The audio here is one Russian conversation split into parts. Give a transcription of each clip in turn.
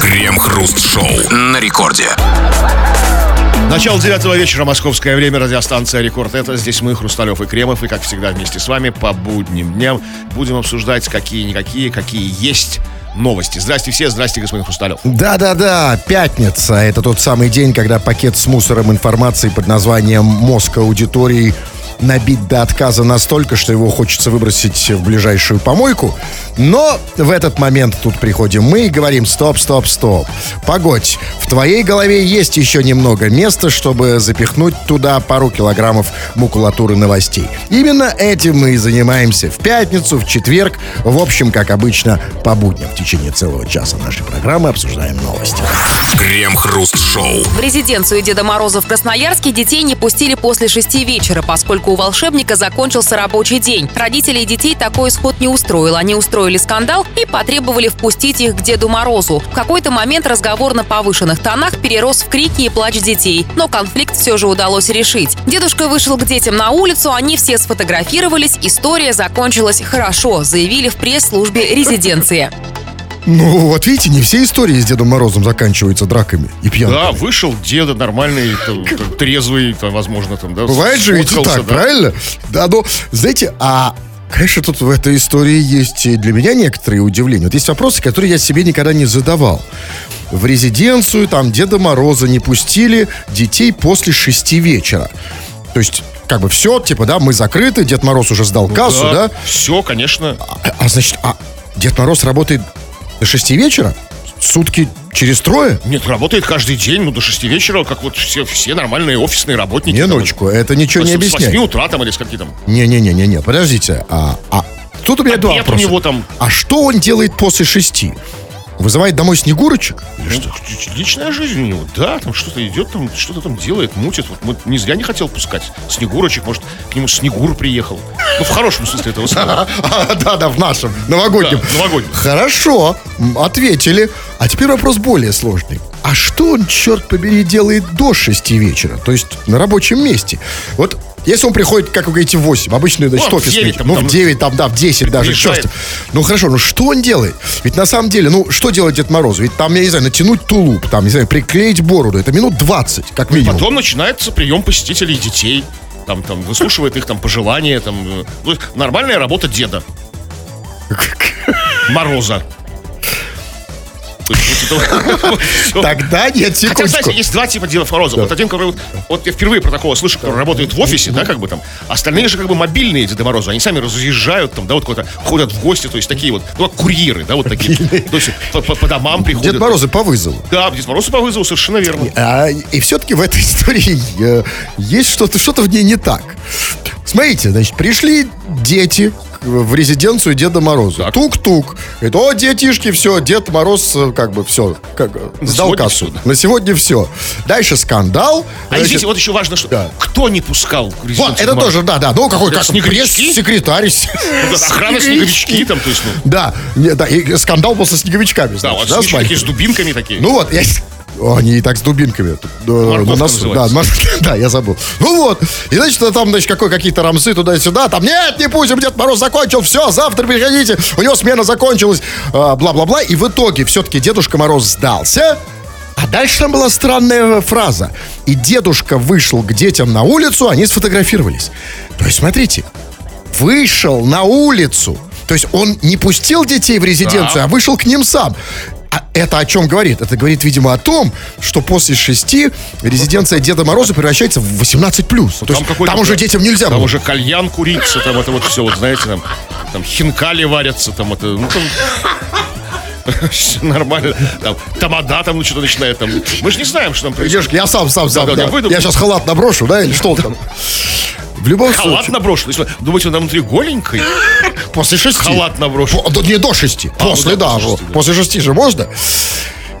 Крем-хруст-шоу на рекорде. Начало девятого вечера, московское время, радиостанция «Рекорд». Это здесь мы, Хрусталев и Кремов, и, как всегда, вместе с вами по будним дням будем обсуждать какие-никакие, какие есть новости. Здрасте все, здрасте, господин Хрусталев. Да-да-да, пятница. Это тот самый день, когда пакет с мусором информации под названием «Мозг аудитории» набит до отказа настолько, что его хочется выбросить в ближайшую помойку. Но в этот момент тут приходим мы и говорим «Стоп, стоп, стоп». Погодь, в твоей голове есть еще немного места, чтобы запихнуть туда пару килограммов макулатуры новостей. Именно этим мы и занимаемся в пятницу, в четверг, в общем, как обычно, по будням. В течение целого часа нашей программы обсуждаем новости. Крем-хруст-шоу. В резиденцию Деда Мороза в Красноярске детей не пустили после шести вечера, поскольку у волшебника закончился рабочий день. Родителей детей такой исход не устроил. Они устроили скандал и потребовали впустить их к Деду Морозу. В какой-то момент разговор на повышенных тонах перерос в крики и плач детей, но конфликт все же удалось решить. Дедушка вышел к детям на улицу, они все сфотографировались, история закончилась хорошо, заявили в пресс-службе резиденции. Ну, вот видите, не все истории с Дедом Морозом заканчиваются драками и пьянками. Да, вышел деда нормальный, там, там, трезвый, там, возможно, там, да. Бывает же ведь и так, да. правильно? Да, но, знаете, а Конечно, тут в этой истории есть и для меня некоторые удивления. Вот есть вопросы, которые я себе никогда не задавал. В резиденцию там Деда Мороза не пустили детей после шести вечера. То есть, как бы все, типа, да, мы закрыты, Дед Мороз уже сдал кассу, да? Все, конечно. А, а, значит, а Дед Мороз работает до шести вечера? Сутки через трое? Нет, работает каждый день, ну, до 6 вечера, как вот все, все нормальные офисные работники. там, Минуточку, это ничего не с- С 8 объясняет. утра там или скольки там. Не-не-не-не-не, подождите. А, а тут у меня два Обед у вопроса. него там. А что он делает после шести? Вызывает домой снегурочек? Или что? Личная жизнь у него, да, там что-то идет, там что-то там делает, мутит. Вот мы не зря не хотел пускать Снегурочек, может, к нему Снегур приехал. Ну, в хорошем смысле этого слова. А, да, да, в нашем, новогоднем. Новогоднем. Хорошо, ответили. А теперь вопрос более сложный. А что он, черт побери, делает до шести вечера? То есть на рабочем месте. Вот если он приходит, как вы говорите, в 8, обычный, значит, Ну, в офисный, 9 там, ну, там, в 9, там, да, в 10 даже, приезжает. Ну, хорошо, ну что он делает? Ведь на самом деле, ну, что делает Дед Мороз? Ведь там, я не знаю, натянуть тулуп, там, не знаю, приклеить бороду, это минут 20, как минимум. Потом начинается прием посетителей детей. Там, там, выслушивает их там пожелания, там, э, ну, нормальная работа деда. Мороза. Тогда нет, Хотя, секундочку. кстати, есть два типа Деда Мороза. Вот один, который... вот- я впервые про такого слышу, который работает в офисе, да, как бы там. Остальные же как бы мобильные Деда Мороза. Они сами разъезжают там, да, вот куда-то ходят в гости, то есть такие вот, ну, курьеры, да, вот такие. То есть по домам приходят. Дед Морозы по вызову. Да, Дед Морозы по вызову, совершенно верно. А, и все-таки в этой истории э, есть что-то, что-то в ней не так. Смотрите, значит, пришли дети в резиденцию Деда Мороза. Тук-тук. Говорит, о, детишки, все, Дед Мороз, э, как бы, все, как, э, На сдал кассу. всё, да. На сегодня все. Дальше скандал. А Значит, извините, вот еще важно, что Да. кто не пускал резиденции вот, это Деда Мороза? тоже, да, да. Ну, какой, как пресс-секретарь. Охрана снеговички там, то есть, ну, Да, да, и скандал был со снеговичками. да, вот снеговички с дубинками такие. Ну вот, я... Они и так с дубинками. Э, Морковка на носу. Да, мор- да, я забыл. Ну вот. И значит, там, значит, какой, какие-то рамсы туда-сюда. Там, нет, не пусть, Дед Мороз закончил. Все, завтра приходите. У него смена закончилась. а, Бла-бла-бла. И в итоге все-таки Дедушка Мороз сдался. А дальше там была странная фраза. И дедушка вышел к детям на улицу, они сфотографировались. То есть, смотрите, вышел на улицу. То есть он не пустил детей в резиденцию, Да. а вышел к ним сам. Это о чем говорит? Это говорит, видимо, о том, что после шести резиденция Деда Мороза превращается в 18 плюс. Какой-то- там уже детям нельзя Там было. уже кальян курится, там это вот все, вот знаете, там, там хинкали варятся, там это, ну там... Нормально. Там, тамада там ну, что-то начинает там. Мы же не знаем, что там происходит. Я сам, сам, сам. да, да. да, выйду. Я сейчас халат наброшу, да, или что там? В любом Халат случае, наброшен. Если вы думаете, он там внутри голенькой? после шести. Халат наброшен. По- да не до шести. А, ну после, да, да. после шести, да. После шести же можно.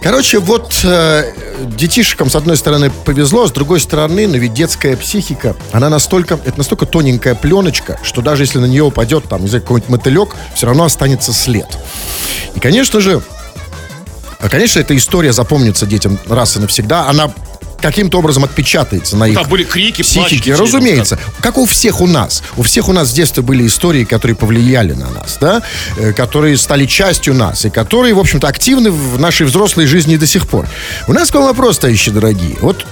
Короче, вот э, детишкам, с одной стороны, повезло, с другой стороны, но ведь детская психика, она настолько, это настолько тоненькая пленочка, что даже если на нее упадет, там, не знаю, какой-нибудь мотылек, все равно останется след. И, конечно же, а, конечно, эта история запомнится детям раз и навсегда. Она каким-то образом отпечатается на их там были крики, психике. Разумеется. Как у всех у нас. У всех у нас с детства были истории, которые повлияли на нас, да? Э, Которые стали частью нас. И которые, в общем-то, активны в нашей взрослой жизни до сих пор. У нас к вам вопрос, товарищи дорогие. Вот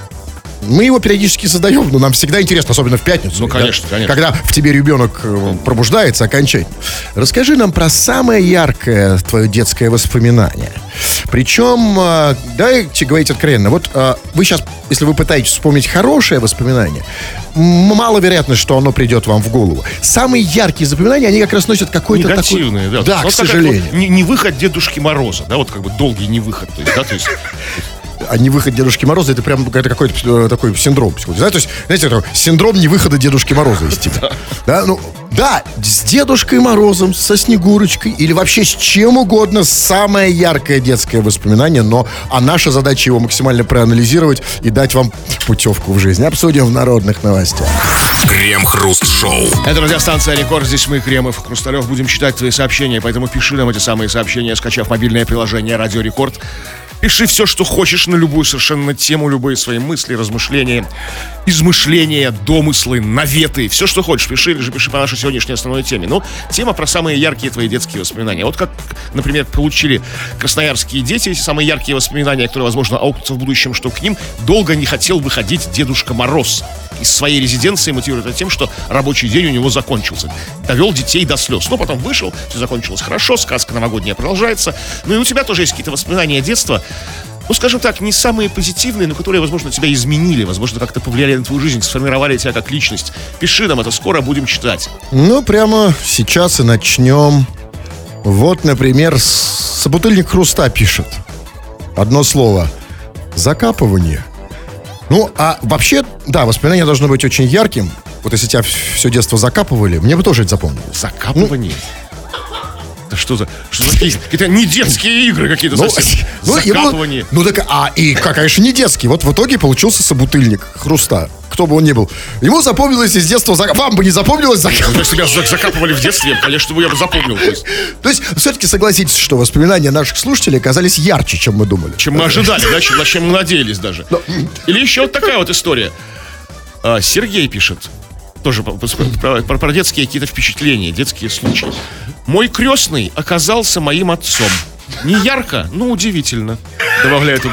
мы его периодически задаем, но нам всегда интересно, особенно в пятницу. Ну, да? конечно, конечно. Когда в тебе ребенок э, пробуждается окончательно. Расскажи нам про самое яркое твое детское воспоминание. Причем, э, давайте говорить откровенно. Вот э, вы сейчас, если вы пытаетесь вспомнить хорошее воспоминание, маловероятно, что оно придет вам в голову. Самые яркие воспоминания, они как раз носят какой-то Негативные, такой... да. Да, к сожалению. вот Не, не выход Дедушки Мороза, да, вот как бы долгий не выход, то есть, да, то есть А не выход Дедушки Мороза, это прям это какой-то э, такой синдром. Да? То есть, знаете, такой синдром невыхода Дедушки Мороза из тебя. Да, ну, да, с Дедушкой Морозом, со Снегурочкой или вообще с чем угодно самое яркое детское воспоминание, но а наша задача его максимально проанализировать и дать вам путевку в жизнь. Обсудим в народных новостях. Крем-хруст-шоу. Это радиостанция Рекорд. Здесь мы, Кремов, Хрусталев, будем читать твои сообщения, поэтому пиши нам эти самые сообщения, скачав мобильное приложение Радио Рекорд. Пиши все, что хочешь на любую совершенно тему, любые свои мысли, размышления, измышления, домыслы, наветы. Все, что хочешь, пиши или же пиши по нашей сегодняшней основной теме. Ну, тема про самые яркие твои детские воспоминания. Вот как, например, получили красноярские дети эти самые яркие воспоминания, которые, возможно, аукнутся в будущем, что к ним долго не хотел выходить Дедушка Мороз из своей резиденции мотивирует это тем, что рабочий день у него закончился. Довел детей до слез. Но потом вышел, все закончилось хорошо, сказка новогодняя продолжается. Ну и у тебя тоже есть какие-то воспоминания детства, ну, скажем так, не самые позитивные, но которые, возможно, тебя изменили, возможно, как-то повлияли на твою жизнь, сформировали тебя как личность. Пиши нам это, скоро будем читать. Ну, прямо сейчас и начнем. Вот, например, собутыльник хруста пишет. Одно слово. Закапывание. Ну, а вообще, да, воспоминание должно быть очень ярким. Вот если тебя все детство закапывали, мне бы тоже это запомнилось. Закапывание. Это что за, что за какие- какие-то не детские игры какие-то Ну, совсем. ну, его- Закапывание. ну так, а и, как, конечно, не детский. Вот в итоге получился собутыльник хруста. Кто бы он ни был. Ему запомнилось из детства... Вам бы не запомнилось закапывание? Если себя зак- закапывали в детстве, конечно, бы я бы запомнил. То есть, все-таки согласитесь, что воспоминания наших слушателей оказались ярче, чем мы думали. чем мы ожидали, да, чем, на чем мы надеялись даже. Или еще вот такая вот история. А, Сергей пишет, тоже про, про- про детские какие-то впечатления, детские случаи. Мой крестный оказался моим отцом. Не ярко, но удивительно, добавляет он.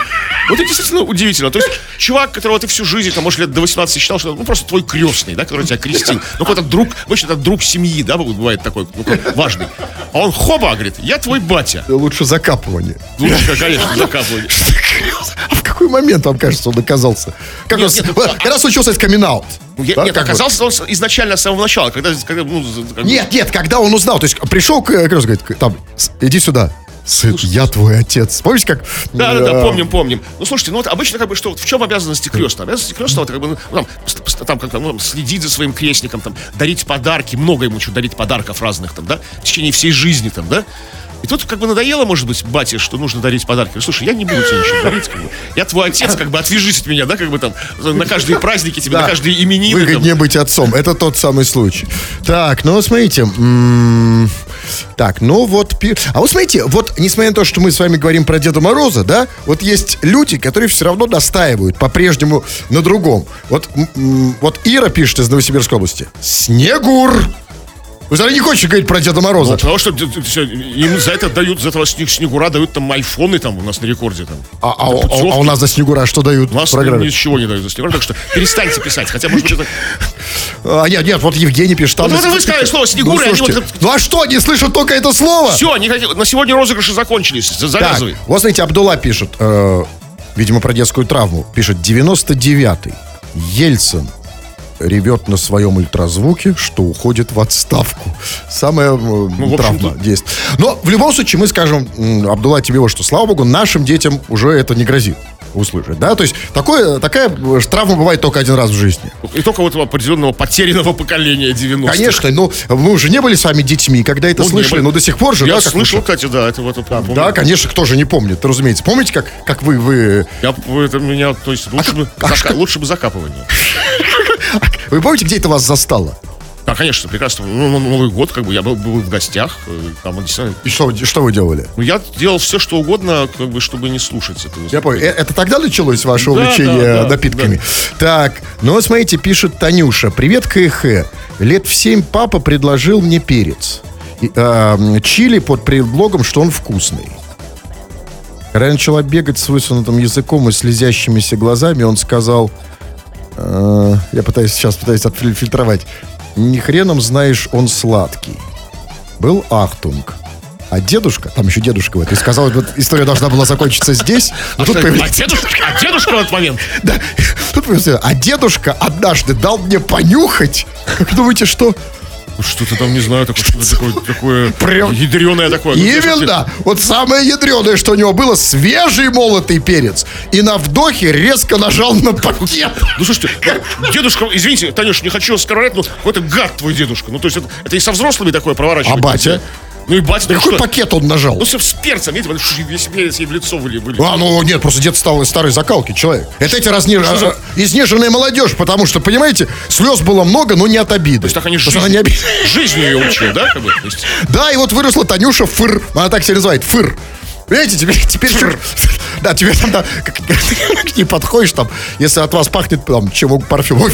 Вот это действительно удивительно. То есть чувак, которого ты всю жизнь, там, может, лет до 18 считал, что ну, просто твой крестный, да, который тебя крестил. Ну, какой-то друг, обычно это друг семьи, да, бывает такой, ну, важный. А он хоба, говорит, я твой батя. Лучше закапывание. Лучше, конечно, закапывать. А в какой момент, вам кажется, он оказался? Как Нет, он с- нет, ну, когда случился этот камин Я- нет, оказался он с- изначально с самого начала, когда, когда, ну, как бы- Нет, нет, когда он узнал, то есть пришел к крестному, говорит, там, иди сюда. Сын, я твой отец. Помните, как... Да, да, э, да, помним, помним. Ну, слушайте, ну вот обычно как бы что, вот в чем обязанности крестного? Обязанности крестного, это как бы, ну, там, ст- ст- там, как-то, ну, там, следить за своим крестником, там, дарить подарки, много ему чего дарить подарков разных, там, да, в течение всей жизни, там, да. И тут как бы надоело, может быть, бате, что нужно дарить подарки. Ну, слушай, я не буду тебе ничего дарить, как бы. Я твой отец, как бы отвяжись от меня, да, как бы там, на каждые праздники тебе, Да. на каждые именины. там. Выгоднее быть отцом. Это тот самый случай. Так, ну смотрите. Так, ну вот... А вот смотрите, вот несмотря на то, что мы с вами говорим про Деда Мороза, да, вот есть люди, которые все равно настаивают по-прежнему на другом. Вот, вот Ира пишет из Новосибирской области. Снегур! Вы же не хочешь говорить про Деда Мороза? Ну, потому что всё, им за это дают, за этого снег, снегура дают там айфоны там у нас на рекорде там. а, а- а- а у нас за Снегура что дают У нас программе? ничего не дают за снегура, так что перестаньте писать. Хотя, может быть, это... А, нет, нет, вот Евгений пишет. там Вот на- вы сказали слово «снегуры», Ну, они вот- ну а что, они слышат только это слово? Все, они хотят- на сегодня розыгрыши закончились. За- Так, Завязывай. вот смотрите, Абдулла пишет, э, видимо, про детскую травму. Пишет, 99-й. Ельцин ревет на своем ультразвуке, что уходит в отставку. Самая э, Ну, травма действует. Но в любом случае мы скажем, Абдулла, тебе вот что, слава богу, нашим детям уже это не грозит услышать, да? То есть такое, такая травма бывает только один раз в жизни. И только вот определенного потерянного поколения 90 Конечно, ну, мы уже не были с вами детьми, когда это Ну, слышали, но до сих пор же, Я да? как слышал, вы- кстати, да, это вот это помню. Да, конечно, кто же не помнит, разумеется. Помните, как, как вы, вы Я, это меня, то есть, лучше, бы, а зака- что? лучше бы закапывание. Вы помните, где это вас застало? Да, конечно, прекрасно. Ну, ну, Новый год, как бы я был, был в гостях. э, Там, действительно, И что, вы- что вы делали? ну, я делал все, что угодно, как бы, чтобы не слушать это. Я понял. Э, Это тогда началось ваше Да, увлечение да, да, напитками? Так, ну смотрите, пишет Танюша. Привет, КХ. Лет в семь папа предложил мне перец. И, а, чили под предлогом, что он вкусный. Когда я начала бегать с высунутым языком и слезящимися глазами, он сказал... э, я пытаюсь сейчас пытаюсь отфильтровать. Ни хреном знаешь, он сладкий. Был Ахтунг. А дедушка, там еще дедушка в этой сказал, вот история должна была закончиться здесь, но тут А появляется дедушка, а дедушка в этот момент? да, тут появляется, а дедушка однажды дал мне понюхать. Как думаете, что? Ну, Что-то там, не знаю, такое, что-то такое, такое Прям- ядреное такое. Ну, Именно! Вот самое ядреное, что у него было, свежий молотый перец. И на вдохе резко нажал на пакет. Ну, слушайте, ну, дедушка, извините, Танюш, не хочу оскорблять, но какой-то гад твой дедушка. Ну, то есть это, это и со взрослыми такое проворачивать. А батя? Ну и батя, да Какой что? пакет он нажал? Ну, все с перцем, видите, весь перец ей в лицо выли. выли. А, ну нет, просто дед стал из старой закалки человек. Это эти разне... Что за- а, изнеженная молодежь, потому что, понимаете, слез было много, но не от обиды. То есть так они жизнь, она не оби- жизнью ее учили, да? Как бы? Есть, Да, и вот выросла Танюша Фыр. Она так себя называет, Фыр. Видите, теперь, теперь да, теперь там, да, как- к ней подходишь, там, если от вас пахнет там, чем парфюм, ой.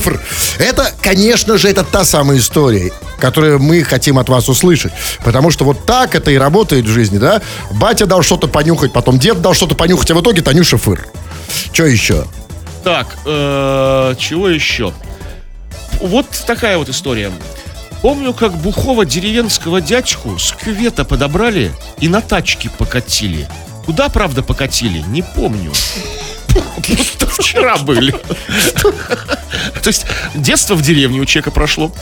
Это, конечно же, это та самая история, которую мы хотим от вас услышать. Потому что вот так это и работает в жизни, да? Батя дал что-то понюхать, потом дед дал что-то понюхать, а в итоге Танюша Фыр. Что еще? Так, э, чего еще? Вот такая вот история. Помню, как бухого деревенского дядьку с кювета подобрали и на тачке покатили. Куда, правда, покатили, не помню. Просто вчера были. То есть детство в деревне у человека прошло.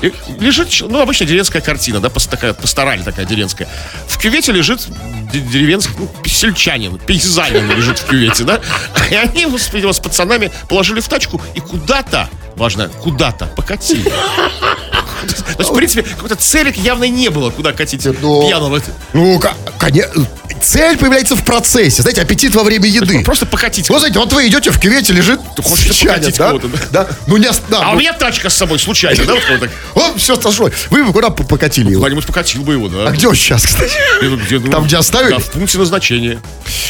И Лежит, ну, обычно деревенская картина, да, такая пастораль такая деревенская. В кювете лежит деревенский, ну, сельчанин, пейзанин лежит в кювете, да. И они видимо, с пацанами положили в тачку и куда-то, важно, куда-то покатили. То есть, в принципе, какой-то цели явно не было, куда катить Но- пьяного. Ну, конечно, цель появляется в процессе. Знаете, аппетит во время еды. Просто покатить. Вот, знаете, вот вы идете в кювете, лежит хочется сельчанин, покатить да? кого-то, да? Ну, не... да, А ну, у меня тачка с собой случайно, да? вот так? Он все сошло. Вы бы куда покатили его? Куда-нибудь покатил бы его, да. А где он сейчас, кстати? Ну, Там, где оставили? Да, в пункте назначения.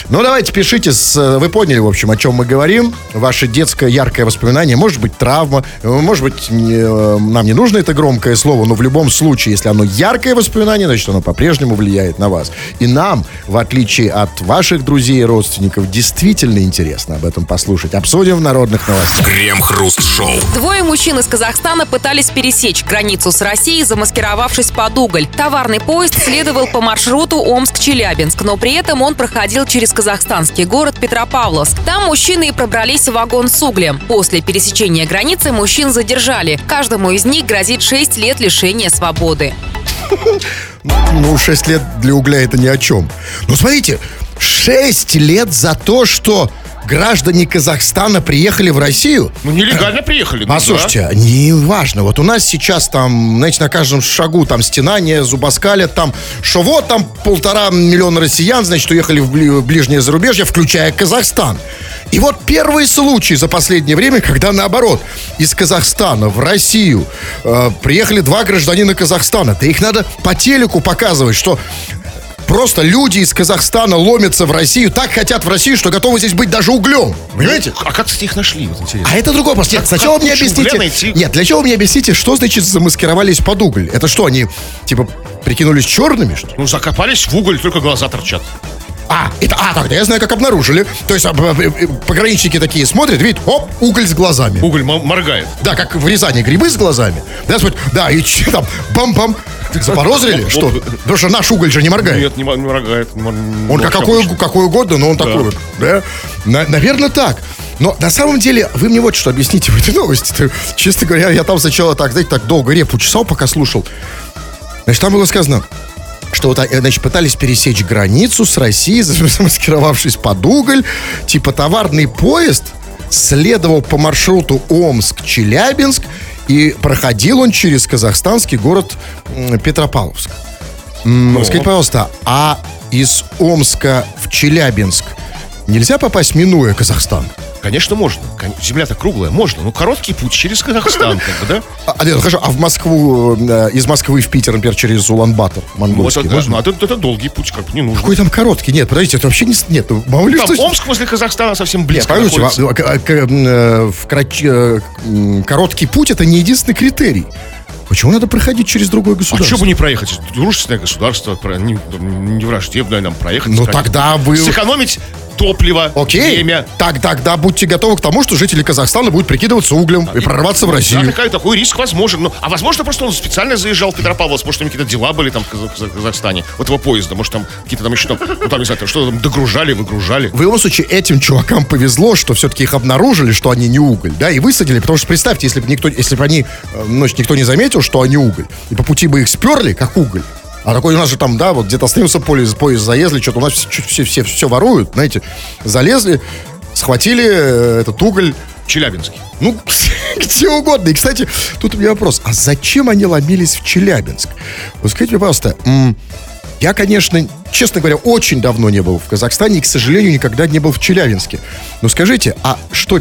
Ну, давайте, пишите. Э, вы поняли, в общем, о чем мы говорим. Ваше детское яркое воспоминание. Может быть, травма. Может быть, э, нам не нужно это громкое слово, но в любом случае, если оно яркое воспоминание, значит, оно по-прежнему влияет на вас. И нам, в отличие от ваших друзей и родственников, действительно интересно об этом послушать. Обсудим в народных новостях. Крем-хруст-шоу. Двое мужчин из Казахстана пытались пересечь границу с Россией, замаскировавшись под уголь. Товарный поезд следовал по маршруту Омск-Челябинск, но при этом он проходил через казахстанский город Петропавловск. Там мужчины и пробрались в вагон с углем. После пересечения границы мужчин задержали. Каждому из них грозит 6 лет лишения свободы. Ну, 6 лет для угля это ни о чем. Но смотрите, 6 лет за то, что граждане Казахстана приехали в Россию. Ну, нелегально приехали. ну, А да. слушайте, не важно. Вот у нас сейчас там, знаете, на каждом шагу там стенание, зубоскалят, там, что вот там полтора миллиона россиян, значит, уехали в ближнее зарубежье, включая Казахстан. И вот первый случай за последнее время, когда наоборот, из Казахстана в Россию э, приехали два гражданина Казахстана. Да их надо по телеку показывать, что Просто люди из Казахстана ломятся в Россию, так хотят в Россию, что готовы здесь быть даже углем. Понимаете? А как, кстати, их нашли? Вот интересно. А это другой вопрос. Нет, сначала как мне объясните. Нет, для чего вы мне объясните, что значит замаскировались под уголь? Это что, они, типа, прикинулись черными, что ли? Ну, закопались в уголь, только глаза торчат. А, это, а, тогда я знаю, как обнаружили. То есть а, пограничники такие смотрят, видят, оп, уголь с глазами. Уголь моргает. Да, как в Рязани грибы с глазами. Да, смотрят, да, и че там, бам-бам. Запорозрили? Что? Потому что наш уголь же не моргает. Нет, не, моргает. Он как какой, какой угодно, но он такой вот, да? На- наверное, так. Но на самом деле, вы мне вот что объясните в этой новости. Честно говоря, я там сначала так, знаете, так долго репу чесал, пока слушал. Значит, там было сказано, что вот, значит, пытались пересечь границу с Россией, замаскировавшись под уголь. Типа товарный поезд следовал по маршруту Омск-Челябинск, и проходил он через казахстанский город Петропавловск. М, Скажите, пожалуйста, а из Омска в Челябинск нельзя попасть, минуя Казахстан? Конечно, можно. Земля-то круглая, можно. Ну, короткий путь через Казахстан, как бы, да? А, а, нет, хорошо, а в Москву, э, из Москвы в Питер, например, через Улан-Батор, монгольский, это, можно? ну, это, это долгий путь, как бы не нужно. Какой там короткий? Нет, подождите, это вообще не... Нет, ну, мало ли Там что- Омск возле Казахстана совсем Нет, близко поймите, находится. во- к- к- э, в крач- э, короткий путь это не единственный критерий. Почему надо проходить через другое А государство? что бы не проехать? Дружественное государство, не, не враждебное нам проехать. Ну, тогда вы- Сэкономить топливо, Окей, время. так, тогда будьте готовы к тому, что жители Казахстана будут прикидываться углем и прорваться в Да, Россию. такой, такой риск возможен. Ну, а возможно, просто он специально заезжал в Петропавловск, может, там какие-то дела были там в Казах- Казах- Казахстане. Вот его поезда, может, там какие-то там еще там, ну, там, не знаю, там что там догружали, выгружали. В любом случае, этим чувакам повезло, что все-таки их обнаружили, что они не уголь, да, и высадили, потому что представьте, если бы никто, если бы они, э, ну, никто не заметил, что они уголь, и по пути бы их сперли, как уголь. А такой у нас же там, да, вот где-то остановился поезд, поезд заезли, что-то у нас все, все, все, все воруют, знаете, залезли, схватили э, этот уголь, Челябинский. ну, где угодно. И, кстати, тут у меня вопрос. А зачем они ломились в Челябинск? Вот скажите мне, пожалуйста, я, конечно, честно говоря, очень давно не был в Казахстане и, к сожалению, никогда не был в Челябинске. Но скажите, а что,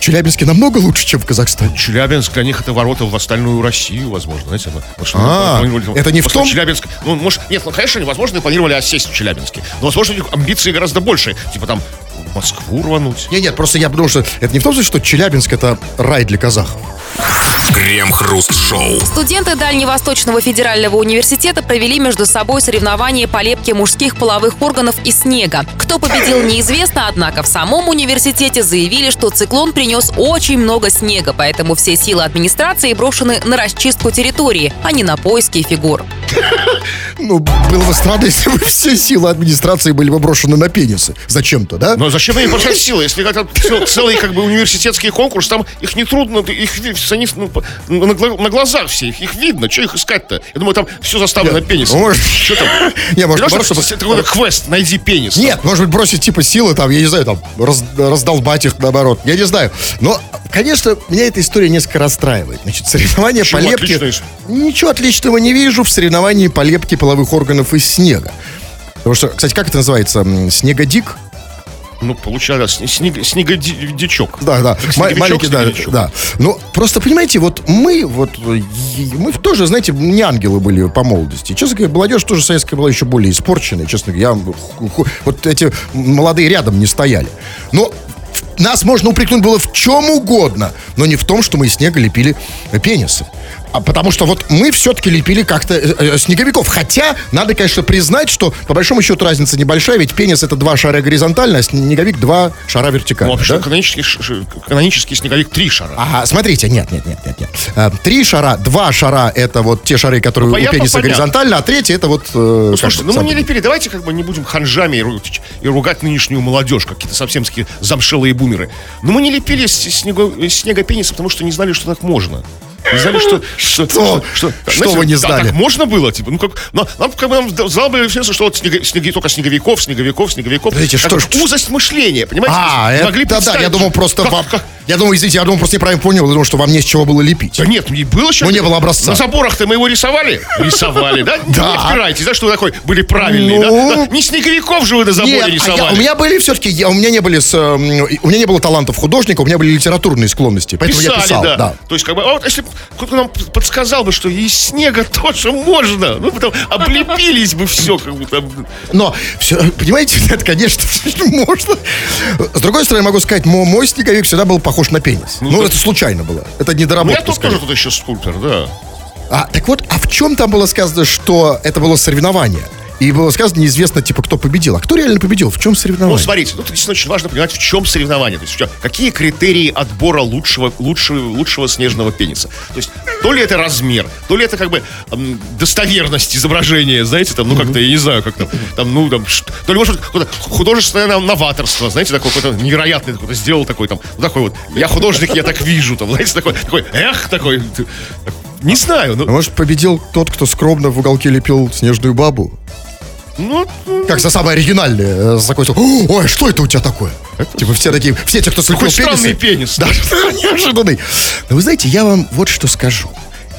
Челябинске намного лучше, чем в Казахстане? Челябинск для них это ворота в остальную Россию, возможно, знаете. ну, А, это не в том- Челябинск, ну, может, нет, ну, конечно, они, возможно, планировали осесть в Челябинске. Но, возможно, у них амбиции гораздо больше. Типа там Москву рвануть. Нет, нет, просто я потому что это не в том смысле, что Челябинск это рай для казахов. Крем-хруст-шоу. Студенты Дальневосточного федерального университета провели между собой соревнования по лепке мужских половых органов из снега. Кто победил, неизвестно, однако в самом университете заявили, что циклон принес очень много снега, поэтому все силы администрации брошены на расчистку территории, а не на поиски фигур. Ну, было бы странно, если бы все силы администрации были бы брошены на пенисы. Зачем-то, да? Но зачем они бросать силы? Если это цел- целый как бы университетский конкурс, там их не трудно, их ви- они, ну, по- на, на глазах все, их, их видно, что их искать-то? Я думаю, там все заставлено Нет, пенисом. может- Что там? Не, может, что чтобы- это какой-то квест, найди пенис. Нет, может быть, бросить типа силы, там, я не знаю, там, раз- раздолбать их наоборот. Я не знаю. Но, конечно, меня эта история несколько расстраивает. Значит, соревнования Почему? по лепке... Ничего отличного не вижу в соревновании по лепке половых органов из снега. Потому что, кстати, как это называется? Снегодик? Ну, получалось, снег, снегодичок. Да, да. Снеговичок, маленький, да, снеговичок. да. Ну, просто, понимаете, вот мы, вот, мы тоже, знаете, не ангелы были по молодости. Честно говоря, молодежь тоже советская была еще более испорченная, честно говоря. Я, вот эти молодые рядом не стояли. Но нас можно упрекнуть было в чем угодно, но не в том, что мы из снега лепили пенисы. А потому что вот мы все-таки лепили как-то э, э, снеговиков. Хотя, надо, конечно, признать, что по большому счету разница небольшая, ведь пенис это два шара горизонтально, а снеговик два шара Ну, вертикально. а да? что, канонический, ш- канонический снеговик три шара. Ага, смотрите, нет, нет, нет, нет, нет. Э, Три шара, два шара это вот те шары, которые Ну, у пениса понятно. горизонтально, а третий это вот... э, Ну, слушайте, ну мы не лепили, давайте как бы не будем ханжами и, ру- и ругать нынешнюю молодежь, как какие-то совсем замшелые бумеры. Но мы не лепили снего, снегопениса, потому что не знали, что так можно. Не знали, что... Что, Что? Что вы не да, знали? так можно было? Типа, ну как... но Нам, как бы, нам залбали все, что вот снега- снеги- только снеговиков, снеговиков, снеговиков. Подождите, что бы ж- Узость мышления, понимаете? А, это могли да, представить, я думал просто как- вам... как- Я думал, извините, я думал, просто неправильно понял, я думал, что вам не с чего было лепить. Да нет, не было сейчас. Ну, не было образца. На заборах-то мы его рисовали? Рисовали, да? Да. Не впирайтесь, да, что вы такой были правильные, Ну. да? Да, Не снеговиков же вы на заборе Нет, а я- рисовали. у меня были все-таки, я, у меня не были, с, эм, у меня не было талантов художника, у меня были литературные склонности, поэтому Писали, я писал, да. да. То есть, как бы, а вот если бы кто-то нам подсказал бы, что из снега тоже можно, ну, потом облепились бы все, как там. Но, все, понимаете, это, конечно, можно. С другой стороны, могу сказать, мо- мой снеговик всегда был похож на пенис. Ну, да. это случайно было. Это Ну, я недоработка. тут тоже тут еще скульптор, да. А, так вот, а в чем там было сказано, что это было соревнование? И было сказано неизвестно, типа, кто победил. А кто реально победил? В чем Ну, соревнование? смотрите, ну, тут действительно очень важно понимать, в чем соревнование. То есть, в чём- какие критерии отбора лучшего, лучшего, лучшего снежного пениса. То есть, то ли это размер, то ли это, как бы, достоверность изображения, знаете, там, ну, как-то, я не знаю, как там, там, ну, там, то ли, может, художественное нов- новаторство, знаете, такое, какое-то невероятное, такое, сделал такой, там, ну, такой вот, я художник, я так вижу, там, знаете, такой, такой, эх, такой, не знаю, А ну, может, победил тот, кто скромно в уголке лепил снежную бабу? ну, ну, Как за самое оригинальное. э, За такой, ой, что это у тебя такое? Типа все такие, все те, кто слепил Какой странный пенис. Да, неожиданный. Но вы знаете, я вам вот что скажу.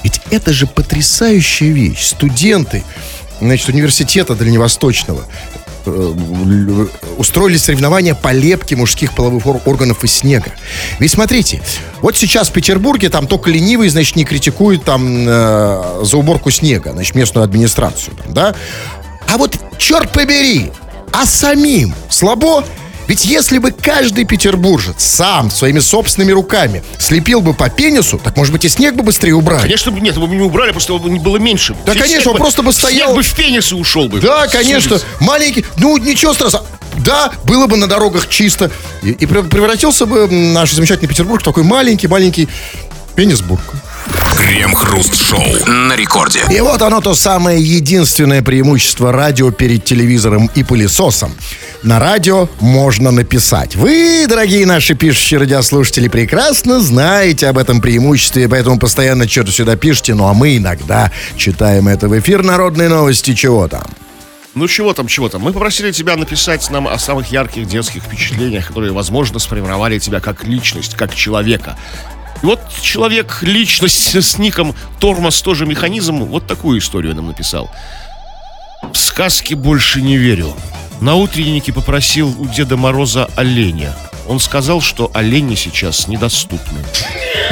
Ведь это же потрясающая вещь. Студенты, значит, университета Дальневосточного устроили соревнования по лепке мужских половых ор- органов из снега. Ведь смотрите, вот сейчас в Петербурге там только ленивый, значит, не критикует там э, за уборку снега, значит, местную администрацию, там, да? А вот, черт побери, а самим слабо? Ведь если бы каждый петербуржец сам своими собственными руками слепил бы по пенису, так, может быть, и снег бы быстрее убрали. Конечно, бы- нет, его бы не убрали, просто его бы не было меньше. Да, Снег конечно, он бы- просто бы стоял- Снег бы в пенис и ушел бы. Да, конечно. улицы. Маленький. Ну, ничего страшного. Да, было бы на дорогах чисто. И, и прев- превратился бы наш замечательный Петербург в такой маленький-маленький Пенисбург. Крем-хруст-шоу на рекорде. И вот оно то самое единственное преимущество радио перед телевизором и пылесосом. На радио можно написать. Вы, дорогие наши пишущие радиослушатели, прекрасно знаете об этом преимуществе, поэтому постоянно что-то сюда пишите. Ну а мы иногда читаем это в эфир народные новости. Чего там? Ну чего там, чего там. Мы попросили тебя написать нам о самых ярких детских впечатлениях, которые, возможно, сформировали тебя как личность, как человека. И вот человек, личность с ником Тормоз, тоже механизм, вот такую историю нам написал. В сказки больше не верю. На утреннике попросил у Деда Мороза оленя. Он сказал, что олени сейчас недоступны.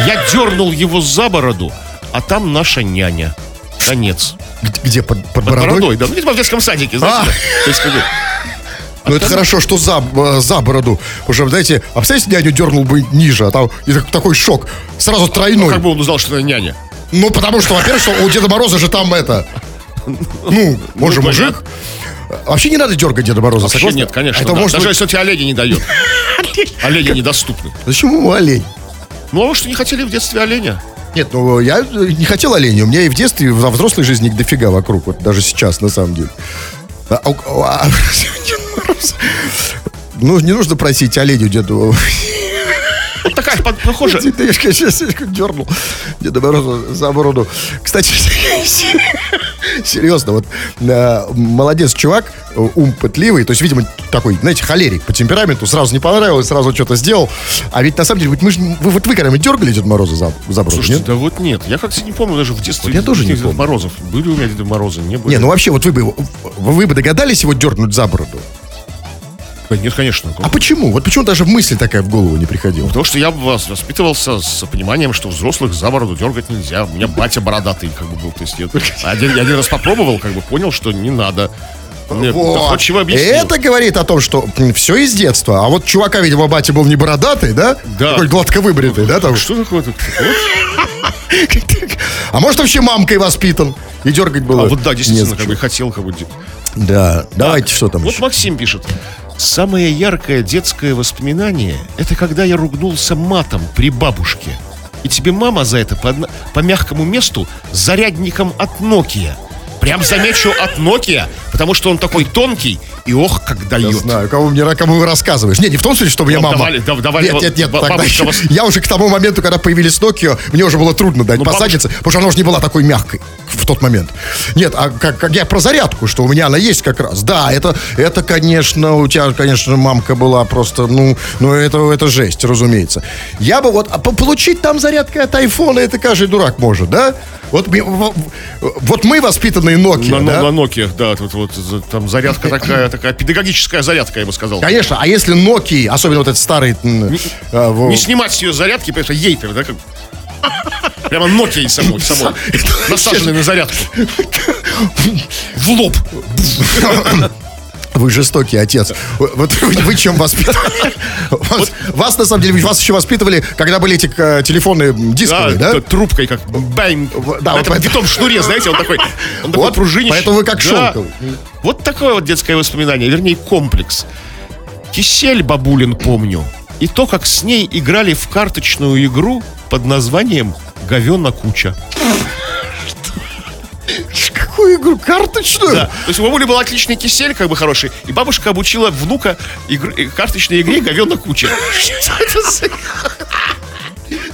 Я дернул его за бороду, а там наша няня. Конец. Где, под, под Под бородой? бородой, да. Ну, где-то в детском садике, знаете. А. да. То есть, как бы, Ну, это хорошо, что за, э, за бороду. Что, знаете, а представляете, дядю дернул бы ниже, а там и так- такой шок. Сразу тройной. как бы он узнал, что это няня? Ну, потому что, во-первых, у Деда Мороза же там это... Ну, он же Ну, мужик. Вообще не надо дергать Деда Мороза, Вообще нет, конечно. Это да. может Даже быть- если он тебе олени не дает. Олени недоступны. Зачем ему олень? Ну, а вы что, не хотели в детстве оленя? Нет, ну я не хотел оленя. У меня и в детстве, и во взрослой жизни их дофига вокруг. Вот даже сейчас, на самом деле. А- а- а-. Ну, не нужно просить оленю деду. Такая. Да я конечно, дернул Деда Мороза за бороду. Кстати, серьезно, вот э, молодец чувак, ум пытливый, то есть, видимо, такой, знаете, холерик по темпераменту, сразу не понравилось, сразу что-то сделал. А ведь на самом деле, мы ж, вы, вот вы когда-нибудь дергали Деда Мороза за, за бороду, Слушайте, нет? да вот нет. Я как-то не помню даже в детстве. Вот я тоже не помню. Морозов. Были у меня Деды Морозы, не были. Не, ну вообще, вот вы бы, вы бы догадались его дернуть за бороду? Нет, конечно. А почему? Вот почему даже мысль такая в голову не приходила? Потому что я вас воспитывался с пониманием, что взрослых за бороду дергать нельзя. У меня батя бородатый как бы был. То есть я один, я один раз попробовал, как бы понял, что не надо. Вот. Это говорит о том, что все из детства. А вот чувака, видимо, батя был не бородатый, да? Да. Такой гладко выбритый, да? Там. Что такое? А может, вообще мамкой воспитан? И дергать было. А вот да, действительно, как бы хотел, как бы. Да, давайте, что там Вот еще? Максим пишет. Самое яркое детское воспоминание – это когда я ругнулся матом при бабушке. И тебе мама за это по, по мягкому месту зарядником от Nokia. Прям замечу от Nokia, потому что он такой тонкий и ох, как Я дает. знаю, кому, мне, кому рассказываешь. Не, не в том смысле, что мне Ну, мама... давали- да- давали нет, нет, нет. тогда Я уже к тому моменту, когда появились Nokia, мне уже было трудно дать Ну, посадиться, потому что она уже не была такой мягкой в тот момент. Нет, а как, как я про зарядку, что у меня она есть как раз. Да, это, это конечно, у тебя, конечно, мамка была просто, ну, ну это, это жесть, разумеется. Я бы вот, а по- получить там зарядка от айфона, это каждый дурак может, да? Вот, в- в- вот мы воспитанные Nokia, На, да? на, на Nokia, да, тут вот за- там зарядка такая, такая педагогическая зарядка, я бы сказал. Конечно, а если Nokia, особенно вот этот старый... м, а, во- Не снимать с ее зарядки, потому что ей да, как... Прямо Nokia самой, самой. Насаженной на зарядку. В лоб. Вы жестокий отец. Вот вы, вы чем воспитывали? Вас, вас, на самом деле, вас еще воспитывали, когда были эти э, телефоны дисковые, да? Трубкой как бэм. да, на вот этом витом шнуре, знаете, он такой, он такой Вот, пружинищий. поэтому вы как шелковый. Вот такое вот детское воспоминание, вернее, комплекс. Кисель бабулин помню. И то, как с ней играли в карточную игру под названием «Говена куча». Какую игру? Карточную? Да. То есть у бабули был отличный кисель, как бы хороший, и бабушка обучила внука игр- карточной игре «Говена куча». Что это за...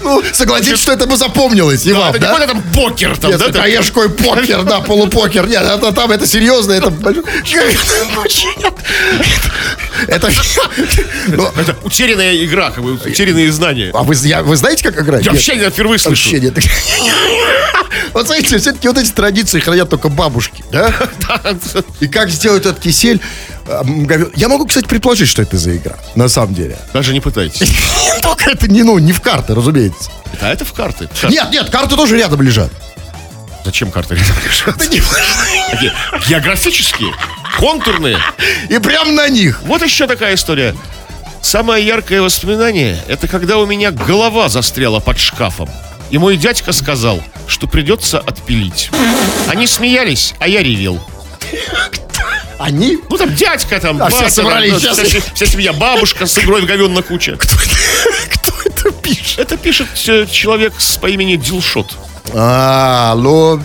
Ну, согласитесь, что это бы запомнилось, Да, вам, это не да? какой-то там покер там, да? там- орешковый покер, да, полупокер. Нет, это, там это серьезно, это... Это... Это утерянная игра, как бы утерянные знания. А вы, я- вы знаете, как играть? Я вообще не впервые слышу. Вообще нет. Вот смотрите, все-таки вот эти традиции хранят только бабушки, да? И как сделать этот кисель? Я могу, кстати, предположить, что это за игра, на самом деле. Даже не пытайтесь. Только это не, ну, не в карты, разумеется. А это в карты. Нет, нет, карты тоже рядом лежат. Зачем карты лежат? Такие Географические, контурные. И прям на них. Вот еще такая история. Самое яркое воспоминание – это когда у меня голова застряла под шкафом. И мой дядька сказал, что придется отпилить. Они смеялись, а я ревел. Они? Ну там дядька там, А все собрались там, сейчас. вся, вся семья, бабушка с игрой в говенная куча. Кто это пишет? Это пишет э, человек с, по имени Дилшот. А, ну...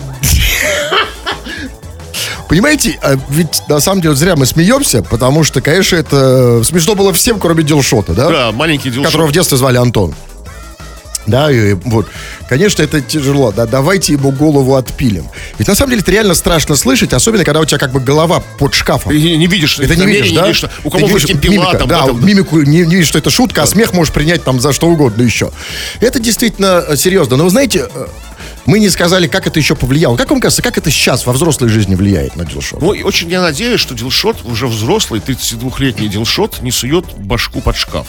Понимаете, а ведь на самом деле зря мы смеемся, потому что, конечно, это смешно было всем, кроме Дилшота, да? Да, маленький Дилшот. Которого в детстве звали Антон. Да, и вот, конечно, это тяжело, да, давайте ему голову отпилим. Ведь на самом деле это реально страшно слышать, особенно когда у тебя как бы голова под шкафом. Ты не видишь, Это не видишь, да? что у Ты кого не в видишь пила, мимика, там, да, в этом, мимику не, не видишь, что это шутка, а смех можешь принять там за что угодно еще. Это действительно э, серьезно. Но вы знаете, э, мы не сказали, как это еще повлияло. Как вам кажется, как это сейчас во взрослой жизни влияет на Дилшот? Ну, очень я надеюсь, что Дилшот, уже взрослый, 32-летний Дилшот, не сует башку под шкаф.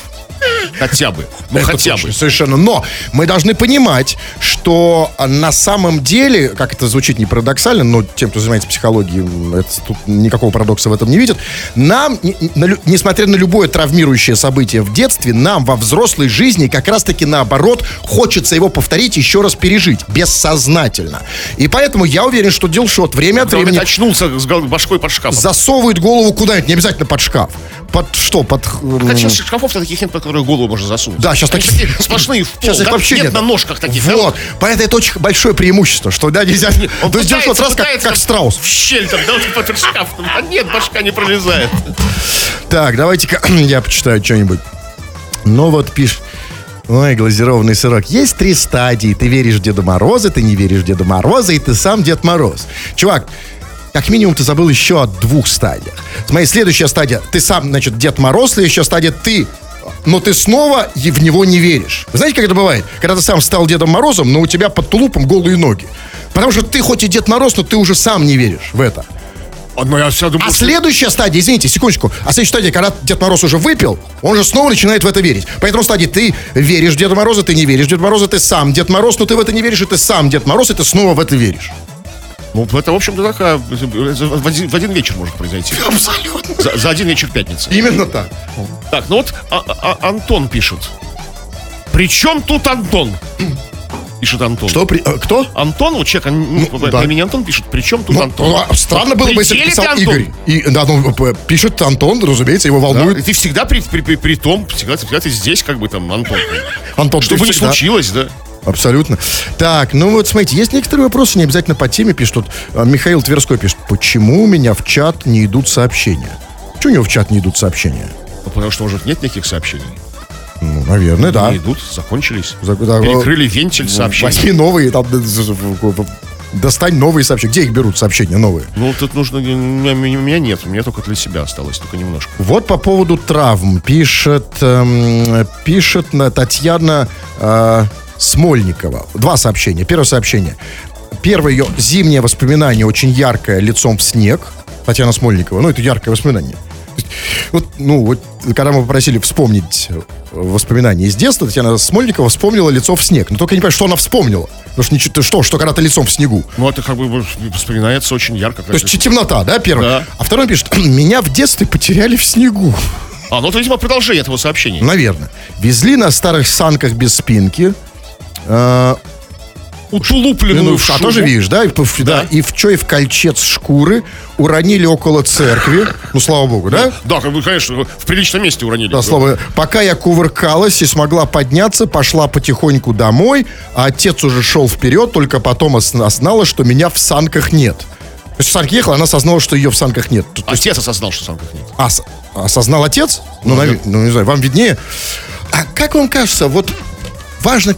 Хотя бы. Ну, Это хотя точно, бы. Совершенно. Но мы должны понимать, что а, на самом деле, как это звучит не парадоксально, но тем, кто занимается психологией, это, тут никакого парадокса в этом не видят, нам, не- на лю- несмотря на любое травмирующее событие в детстве, нам во взрослой жизни как раз-таки наоборот хочется его повторить, еще раз пережить, бессознательно. И поэтому я уверен, что Дилшот время от Времени... очнулся с башкой под шкафом. засовывает голову куда-нибудь, не обязательно под шкаф. Под что? Под... м, А сейчас шкафов-то таких нет, под которые голову можно засунуть. Да, сейчас Они такие- сплошные в пол. Сейчас их да? вообще нет, нет. на ножках таких. да? Вот. Поэтому это очень большое преимущество, что да, нельзя. Он То есть вот раз как, как страус. В щель там, да, вот под шкафом. А нет, башка не пролезает. Так, давайте-ка я почитаю что-нибудь. Ну вот пишет. Ой, глазированный сырок. Есть три стадии. Ты веришь в Деда Мороза, ты не веришь в Деда Мороза, и ты сам Дед Мороз. Чувак, как минимум ты забыл еще о двух стадиях. Смотри, следующая стадия. Ты сам, значит, Дед Мороз, следующая стадия ты но ты снова в него не веришь. Вы знаете, как это бывает? Когда ты сам стал Дедом Морозом, но у тебя под тулупом голые ноги. Потому что ты хоть и Дед Мороз, но ты уже сам не веришь в это. Но я все думаю, А что- следующая стадия, извините, секундочку, а следующая стадия, когда Дед Мороз уже выпил, он же снова начинает в это верить. Поэтому стадии ты веришь в Деда Мороза, ты не веришь в Деда Мороза, ты сам Дед Мороз, но ты в это не веришь, и ты сам Дед Мороз, и ты снова в это веришь. Ну, это, в общем-то, такая... В один, в один вечер может произойти. Абсолютно. За, за один вечер пятницы. Именно так. Так, ну вот а- а- Антон пишет. При чем тут Антон? Пишет Антон. Что, при- э, кто? Антон, вот человек, ну, по, да. имени Антон пишет, при чем тут Ну, Антон? ну, а странно было бы, если бы писал Антон? Игорь. И, да, ну, п- пишет Антон, разумеется, его Да? волнует. И Ты всегда при, при, при, при том, всегда, всегда ты здесь, как бы там, Антон. Антон, Чтобы не всегда- случилось, да? Абсолютно. Так, ну вот смотрите, есть некоторые вопросы, не обязательно по теме пишут. А, Михаил Тверской пишет, почему у меня в чат не идут сообщения? Почему у него в чат не идут сообщения? Ну, потому что, может, нет никаких сообщений. Ну, наверное, да. Не идут, закончились. За- да, Перекрыли вентиль сообщений. Возьми новые, там, достань новые сообщения. Где их берут сообщения новые? Ну, тут нужно... У меня, у меня нет, у меня только для себя осталось, только немножко. Вот по поводу травм пишет, эм, пишет на Татьяна э, Смольникова. Два сообщения. Первое сообщение. Первое ее зимнее воспоминание, очень яркое, лицом в снег. Татьяна Смольникова. Ну, это яркое воспоминание. Есть, Вот, ну, вот, когда мы попросили вспомнить э, воспоминания из детства, Татьяна Смольникова вспомнила лицо в снег. Но только я не понимаю, что она вспомнила. Потому что ничего, что, что когда-то лицом в снегу. Ну, это как бы воспоминается очень ярко. То есть темнота, да, первое? Да. А второй пишет, меня в детстве потеряли в снегу. А, ну, это, видимо, продолжение этого сообщения. Наверное. Везли на старых санках без спинки. Э, Утулупленную ну, в а шубу. тоже видишь, да? И, в- да, и в чё, и в кольчец шкуры уронили около церкви. Ну, слава богу, да? Да, как бы, конечно, в приличном месте уронили. Да, слава. Пока я кувыркалась и смогла подняться, пошла потихоньку домой, а отец уже шел вперед, только потом ос- осознала, что меня в санках нет. То есть в санке ехала, она осознала, что ее в санках нет. То- то есть Отец осознал, что санках нет. Ос- осознал отец? Ну, наве- ну, не знаю, вам виднее. А как вам кажется, вот важно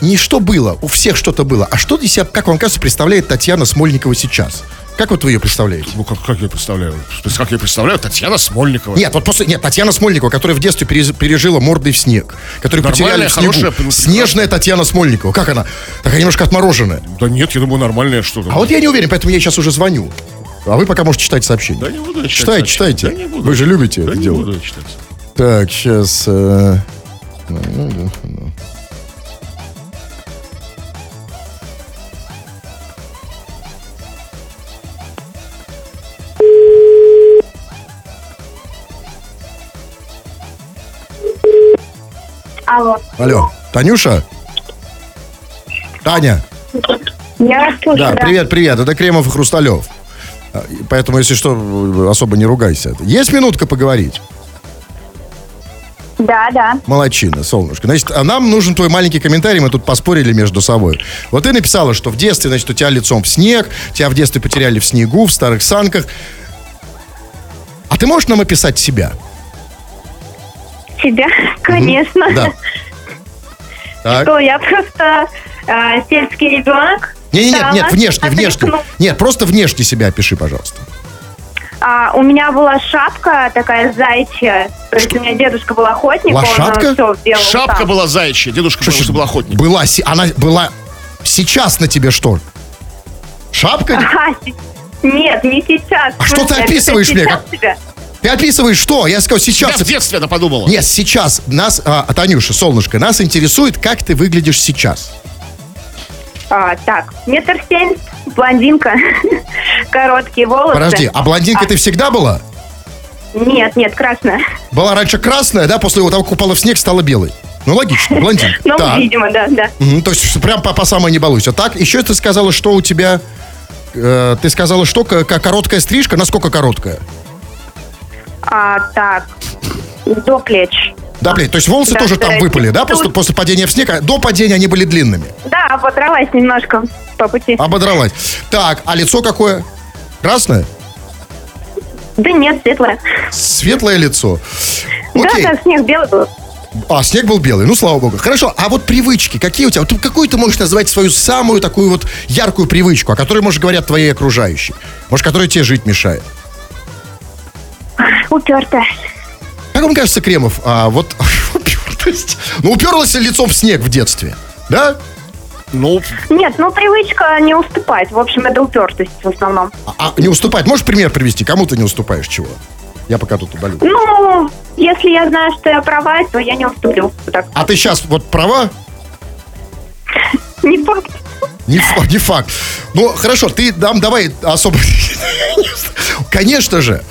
не что было, у всех что-то было, а что из себя, как вам кажется, представляет Татьяна Смольникова сейчас? Как вот вы ее представляете? Ну, как, как я представляю? То есть, как я представляю, Татьяна Смольникова. Нет, вот после, нет, Татьяна Смольникова, которая в детстве перез- пережила мордой в снег, которую Нормальная, потеряли в снегу. хорошая, Снежная Татьяна Смольникова. Как она? Такая немножко отмороженная. Да нет, я думаю, нормальное что-то. А вот я не уверен, поэтому я ей сейчас уже звоню. А вы пока можете читать сообщение. Да не буду читать Читайте, читайте. Да не буду. Вы же любите Да это не делать. буду читать. Так, сейчас... э, Алло, Алло, Танюша? Таня? я вас слушаю. Да, привет, привет. Это Кремов и Хрусталев. А, Поэтому, если что, особо не ругайся. Есть минутка поговорить? Да, да. Молодчина, солнышко. Значит, а нам нужен твой маленький комментарий, мы тут поспорили между собой. Вот ты написала, что в детстве, значит, у тебя лицом в снег, тебя в детстве потеряли в снегу, в старых санках. А ты можешь нам описать себя? Тебя, конечно. Да. Так. Что, я просто э, сельский ребенок. Не, не, нет, нет, внешне, внешне. Нет, просто внешне себя опиши, пожалуйста. А, у меня была шапка такая зайчья. То есть у меня дедушка был охотник, Лошадка? он все делал Шапка сам. была заячья, дедушка Что потому что был охотник. Была, она была сейчас на тебе что? Шапка? С- нет, не сейчас. А что ты описываешь мне? Как- тебя? Ты описываешь что? Я сказал, сейчас. в детстве она подумала. Нет, сейчас нас, а, Танюша, солнышко, нас интересует, как ты выглядишь сейчас. А, так, метр семь, блондинка, короткие волосы. Подожди, а блондинка ты всегда была? Нет, нет, красная. Была раньше красная, да, после того, как упала в снег, стала белой. Ну, логично, блондинка. Ну, Так. видимо, да, да. Мгм, то есть прям по, по самой не балуйся. Так, еще ты сказала, что у тебя... э, ты сказала, что к- к- короткая стрижка. Насколько короткая? А, так, до плеч. Да, блин, то есть волосы Да, тоже там да, выпали, да, после, после падения в снег? а До падения они были длинными. Да, ободралась немножко по пути. Ободралась. Так, а лицо какое? Красное? Да нет, светлая. Светлое лицо. Да, Окей. да, снег белый был. А, снег был белый, ну, слава богу. Хорошо, а вот привычки, какие у тебя? Вот какую ты можешь назвать свою самую такую вот яркую привычку, о которой, может, говорят твои окружающие? Может, которая тебе жить мешает? Упертая. Как вам кажется, Кремов, а вот упертость? Ну, уперлась лицом в снег в детстве, да? Ну, Нет, ну привычка не уступать. В общем, это упертость в основном. А, а не уступать? Можешь пример привести? Кому ты не уступаешь чего? Я пока тут удалю. Ну, если я знаю, что я права, то я не уступлю. Так. А ты сейчас вот права? Не факт. Не, фа- не факт. Ну, хорошо, ты нам давай особо... Конечно же.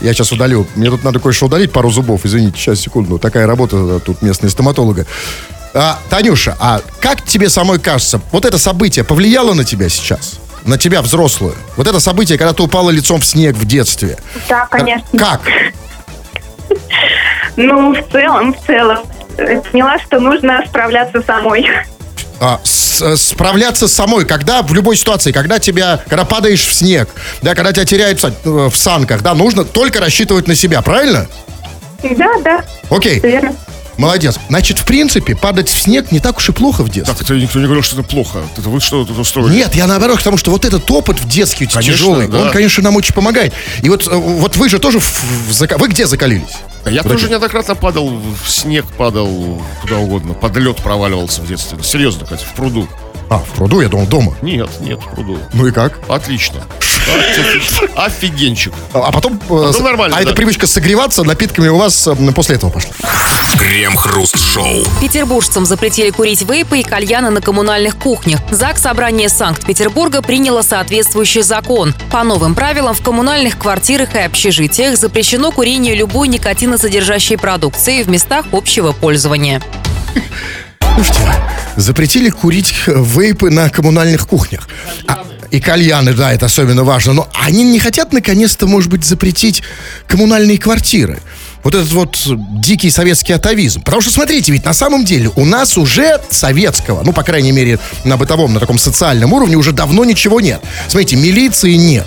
Я сейчас удалю. Мне тут надо кое-что удалить, пару зубов. Извините, сейчас, секунду. Такая работа э, тут местная стоматолога. А, Танюша, а как тебе самой кажется, вот это событие повлияло на тебя сейчас? На тебя, взрослую? Вот это событие, когда ты упала лицом в снег в детстве. Да, конечно. Как? Ну, в целом, в целом. Поняла, что нужно справляться самой. а, с- справляться с самой, когда в любой ситуации, когда тебя, когда падаешь в снег, да, когда тебя теряют в э, санках, да, нужно только рассчитывать на себя, правильно? Да, да, Окей, верно. Молодец. Значит, в принципе, падать в снег не так уж и плохо в детстве. так это никто не говорил, что это плохо. Это вы что тут устроили? Нет, я наоборот, потому что вот этот опыт в тебя Конечно, тяжелый, да. он, конечно, нам очень помогает. И вот, э, вот вы же тоже, в- в вы где закалились? Я Куда тоже ты? неоднократно падал в снег, падал куда угодно. Под лед проваливался в детстве. Серьезно, Катя, в пруду. А, в пруду, я думал, дома. Нет, нет, в пруду. Ну и как? Отлично. Офи- Офигенчик. А потом... э, с- нормально, а эта привычка согреваться напитками у вас э, после этого пошла. Крем-хруст-шоу. Петербуржцам запретили курить вейпы и кальяны на коммунальных кухнях. ЗАГС Собрание Санкт-Петербурга приняло соответствующий закон. По новым правилам в коммунальных квартирах и общежитиях запрещено курение любой никотиносодержащей продукции в местах общего пользования. Слушайте, запретили курить вейпы на коммунальных кухнях. А, и кальяны, да, это особенно важно. Но они не хотят, наконец-то, может быть, запретить коммунальные квартиры. Вот этот вот дикий советский атовизм. Потому что, смотрите, ведь на самом деле у нас уже советского, ну, по крайней мере, на бытовом, на таком социальном уровне уже давно ничего нет. Смотрите, милиции нет.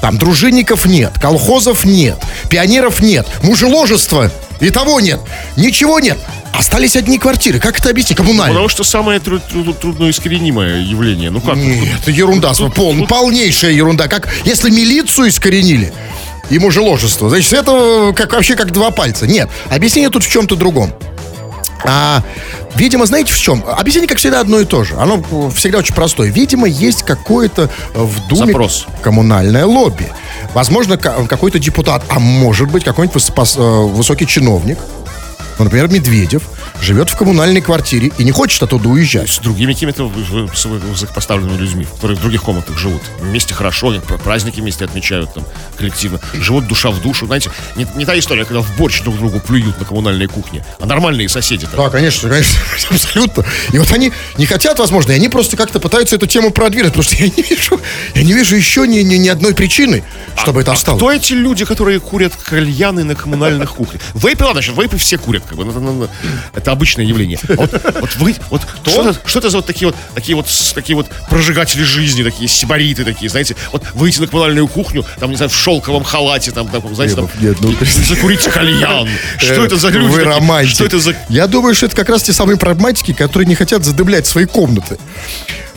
Там дружинников нет, колхозов нет, пионеров нет, мужеложества и того нет. Ничего нет. Остались одни квартиры. Как это объяснить? Коммунальные. Потому что самое тру- тру- трудноискоренимое явление. Ну как? Нет, ерунда, пол, полнейшая ерунда. Как если милицию искоренили и мужеложество, значит, это как вообще как два пальца. Нет, объяснение тут в чем-то другом. А, видимо, знаете в чем? Объяснение, как всегда, одно и то же. Оно э, всегда очень простое. Видимо, есть какое-то э, в Думе Запрос. коммунальное лобби. Возможно, ка- какой-то депутат, а может быть, какой-нибудь э, высокий чиновник, ну, например, Медведев, живет в коммунальной квартире и не хочет оттуда уезжать. с другими какими-то высокопоставленными людьми, которые в других комнатах живут. Вместе хорошо, праздники вместе отмечают там коллективно. Живут душа в душу. Знаете, не, не та история, когда в борщ друг другу плюют на коммунальной кухне, а нормальные соседи. Да, конечно, конечно, абсолютно. И вот они не хотят, возможно, и они просто как-то пытаются эту тему продвинуть, потому что я не вижу, я не вижу еще ни, ни, ни одной причины, чтобы это А осталось. кто эти люди, которые курят кальяны на коммунальных кухнях? Вейпы, ладно, сейчас вейпы все курят, как бы, ну, ну, ну, это обычное явление. А Вот, вот вы, вот что, это, что это за вот такие вот, такие вот, такие вот прожигатели жизни, такие сибариты такие, знаете, вот выйти на коммунальную кухню, там, не знаю, в шелковом халате, там, таком, знаете, там, Нет, ну, закурить кальян. Что это за люди? Вы романтик. Что это за... Я думаю, что это как раз те самые прагматики, которые не хотят задымлять свои комнаты.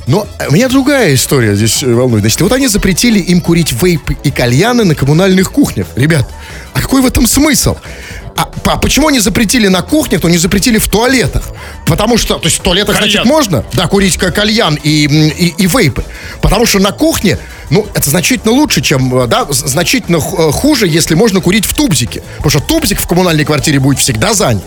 Но э, меня другая история здесь э, волнует. Значит, вот они запретили им курить вейпы и кальяны на коммунальных кухнях. Ребят, а какой в этом смысл? А, по- почему они запретили на кухнях, то не запретили в туалетах? Потому что, то есть в туалетах, значит, Кальян. можно, да, курить ка- кальян и, и, и вейпы. Потому что на кухне, ну, это значительно лучше, чем, э, да, значительно э, хуже, если можно курить в тубзике. Потому что тубзик в коммунальной квартире будет всегда занят.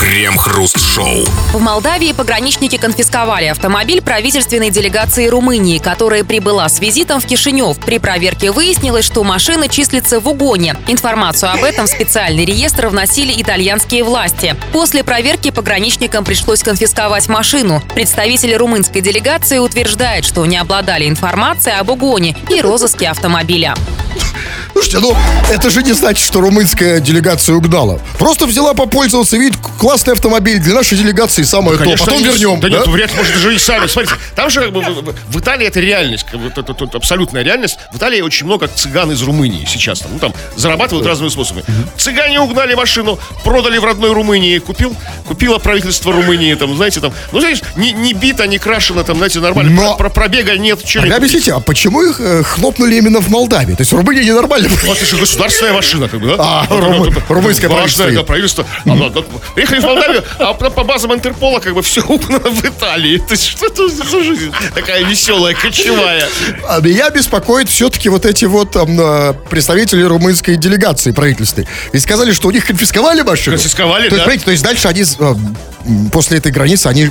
Крем-хруст-шоу. В Молдавии пограничники конфисковали автомобиль правительственной делегации Румынии, которая прибыла с визитом в Кишинев. При проверке выяснилось, что машина числится в угоне. Информацию об этом в специальный реестр вносили итальянские власти. После проверки пограничникам пришлось конфисковать машину. Представители румынской делегации утверждают, что не обладали информацией об угоне и розыске автомобиля. Слушайте, ну, это же не значит, что румынская делегация угнала. Просто взяла попользоваться, видит, классный автомобиль для нашей делегации, самое то. Конечно, Потом они- вернем. Да, да? нет, вряд ли, может, даже и сами. Смотрите, там же как бы, в, в- в Италии это реальность, как бы, это, это- это абсолютная реальность. В Италии очень много цыган из Румынии сейчас. Там, ну, там зарабатывают разными способами. Цыгане угнали машину, продали в родной Румынии, купил, купило правительство Румынии, там, знаете, там, ну, знаешь, не, не бита, не крашено, там, знаете, нормально. Но- Про, про пробега нет. А объясните, а почему их э, хлопнули именно в Молдавии? То есть в Румынии ненормально? Вот это же государственная машина, как бы, да? А, Вот, румы- вот, румынское важное, правительство. да, правительство. Оно, да, приехали в Молдавию, а по базам Интерпола как бы все в Италии. То есть что это за жизнь такая веселая, кочевая? А меня беспокоит все-таки вот эти вот там, э, представители румынской делегации правительственной. Ведь сказали, что у них конфисковали машину. Конфисковали, то есть, да. понимаете, то есть дальше они, м, после этой границы, они,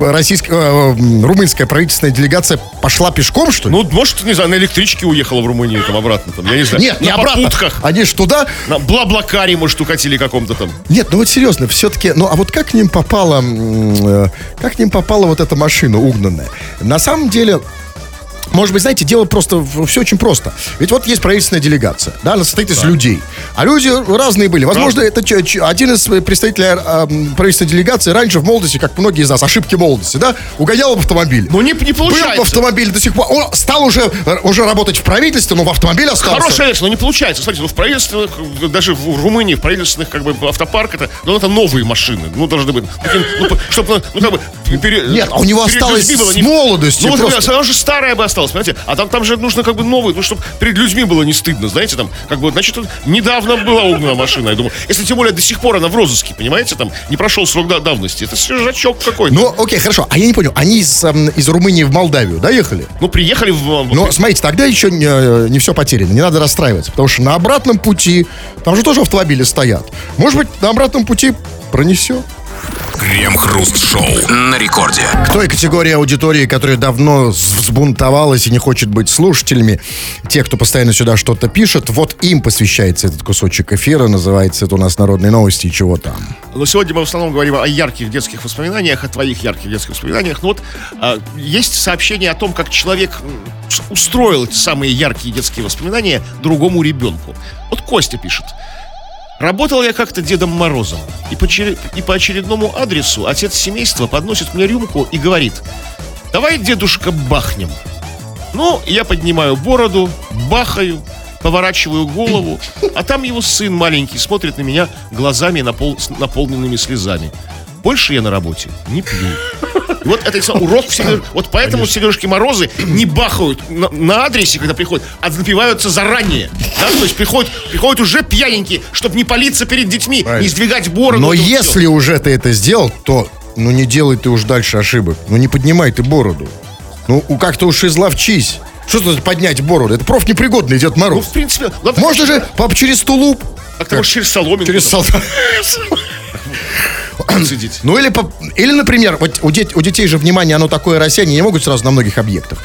российская, румынская правительственная делегация пошла пешком, что ли? Ну, может, не знаю, на электричке уехала в Румынию, там, обратно, там, я не знаю. Нет, не на обратно. попутках. Они ж туда... На Блаблакаре, может, укатили каком-то там. Нет, ну вот серьезно, все-таки, ну а вот как к ним попала, э, как к ним попала вот эта машина угнанная? На самом деле, может быть, знаете, дело просто, все очень просто. Ведь вот есть правительственная делегация, да, она состоит из людей. А люди разные были. Возможно, это ч- ч- один из представителей м, правительственной делегации раньше в молодости, как многие из нас, ошибки молодости, да, угонял в автомобиль. Ну, не, не Был в получается. автомобиле до сих пор. Он стал уже, уже работать в правительстве, но в автомобиле остался. Хорошая вещь, но не получается. Смотрите, ну в правительственных, даже в Румынии, в правительственных как бы автопарк это, ну это новые машины, ну должны быть, ну, чтобы, ну как бы пере- Нет, а у него осталось было с молодости Ну просто. она же старая бы осталась, понимаете, а там там же нужно как бы новый, ну чтобы перед людьми было не стыдно, знаете, там как бы значит недавно была угнана машина, я думаю, если тем более до сих пор она в розыске, понимаете, там не прошел срок да- давности, это свежачок какой-то. Ну, окей, хорошо. А я не понял, они из, эм, из Румынии в Молдавию, да, ехали? Ну, приехали в... Но смотрите, тогда еще не, э, не все потеряно, не надо расстраиваться, потому что на обратном пути, там же тоже автомобили стоят. Может быть, на обратном пути пронесет. Крем-хруст-шоу на рекорде. К той категории аудитории, которая давно взбунтовалась и не хочет быть слушателями, те, кто постоянно сюда что-то пишет, вот им посвящается этот кусочек эфира, называется это у нас «Народные новости» и чего там. Но сегодня мы в основном говорим о ярких детских воспоминаниях, о твоих ярких детских воспоминаниях. Ну вот а, есть сообщение о том, как человек устроил эти самые яркие детские воспоминания другому ребенку. Вот Костя пишет. Работал я как-то Дедом Морозом, и по, и по очередному адресу отец семейства подносит мне рюмку и говорит, давай, дедушка, бахнем. Ну, я поднимаю бороду, бахаю, поворачиваю голову, а там его сын маленький смотрит на меня глазами напол- наполненными слезами. Больше я на работе не пью. Вот это урок в Сереж- Вот поэтому Сережки Морозы не бахают на, на адресе, когда приходят, а напиваются заранее. Да? То есть приходят, приходят уже пьяненькие, чтобы не палиться перед детьми, не сдвигать бороду. Но если уже ты это сделал, то Ну не делай ты уж дальше ошибок. Ну не поднимай ты бороду. Ну как-то уж изловчись. Что тут поднять бороду? Это профнепригодный Дед Ну, Мороз. в принципе, ладно, Можно же пап, через тулуп. как-то может через соломинку. Через солдат. процедить. Ну или, по- или например, вот у, дет- у детей же внимание, оно такое они не могут сразу на многих объектах.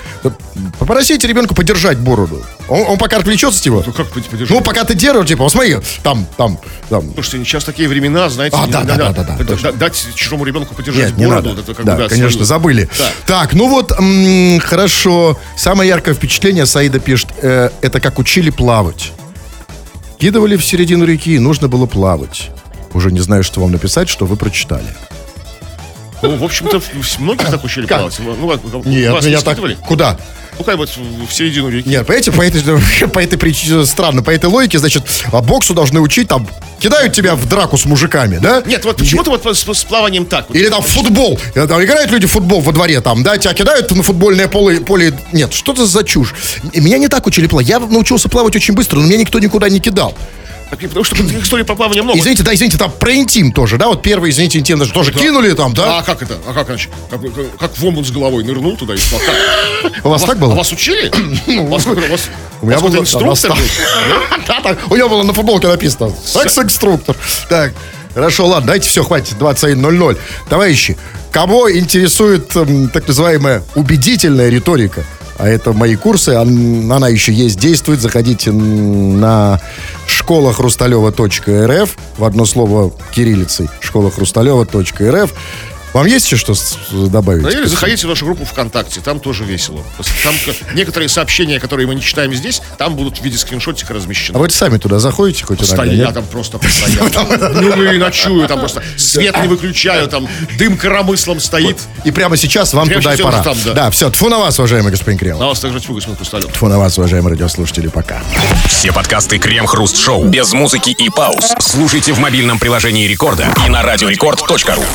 Попросите ребенка подержать бороду. Он, он пока отвлечется с него. Ну, как подержать? Ну, пока ты держишь, типа, посмотри, там, там, там. Слушайте, сейчас такие времена, знаете, А, не- да, не- да, не- да, да, да, д- точно. д- дать чужому ребенку подержать Нет, не бороду, надо. это как да, бы, да, конечно, свою- забыли. Да. Так, ну вот, м, хорошо. Самое яркое впечатление, Саида пишет, э, это как учили плавать. Кидывали в середину реки, нужно было плавать. Уже не знаю, что вам написать, что вы прочитали. Ну, в общем-то, многих так учили Как? плавать. Ну, как- Нет, вас не меня так... скидывали? Куда? Ну, как бы в середину реки. Нет, понимаете, по этой, по этой причине, странно, по этой логике, значит, а боксу должны учить, там, кидают тебя в драку с мужиками, да? Нет, вот почему-то вот с, с плаванием так. вот. Или там футбол. Там играют люди в футбол во дворе, там, да, тебя кидают на футбольное поле. поле... Нет, что это за чушь? Меня не так учили плавать. Я научился плавать очень быстро, но меня никто никуда не кидал. Потому что истории про плавание много. Извините, да, извините, там про интим тоже, да, вот первый, извините, интим даже тоже кинули там, да? А как это? А как иначе? Как, как- как в омут с головой нырнул туда и спал. У вас так было? А вас учили? У меня был инструктор? Да, у него было на футболке написано «Секс-инструктор». Так, хорошо, ладно, дайте все, хватит, 21.00. Товарищи, кого интересует так называемая убедительная риторика? А это мои курсы, она еще есть, действует. Заходите на школахрусталева.рф в одно слово кириллицей школахрусталева.рф. Вам есть еще что добавить? Ну, или заходите в нашу группу ВКонтакте, там тоже весело. Там некоторые сообщения, которые мы не читаем здесь, там будут в виде скриншотика А размещены. вы сами туда заходите хоть иногда? Постоянно, нет? там просто постоянно. Ну и ночую, там просто свет не выключаю, там дым коромыслом стоит. И прямо сейчас вам туда и пора. да. все, тьфу на вас, уважаемый господин Кремов. На вас также тьфу, господин Хрусталев. Тьфу на вас, уважаемые радиослушатели, пока. Все подкасты Крем-Хруст Шоу без музыки и пауз. Слушайте в мобильном приложении Рекорда и на радиорекорд.ру.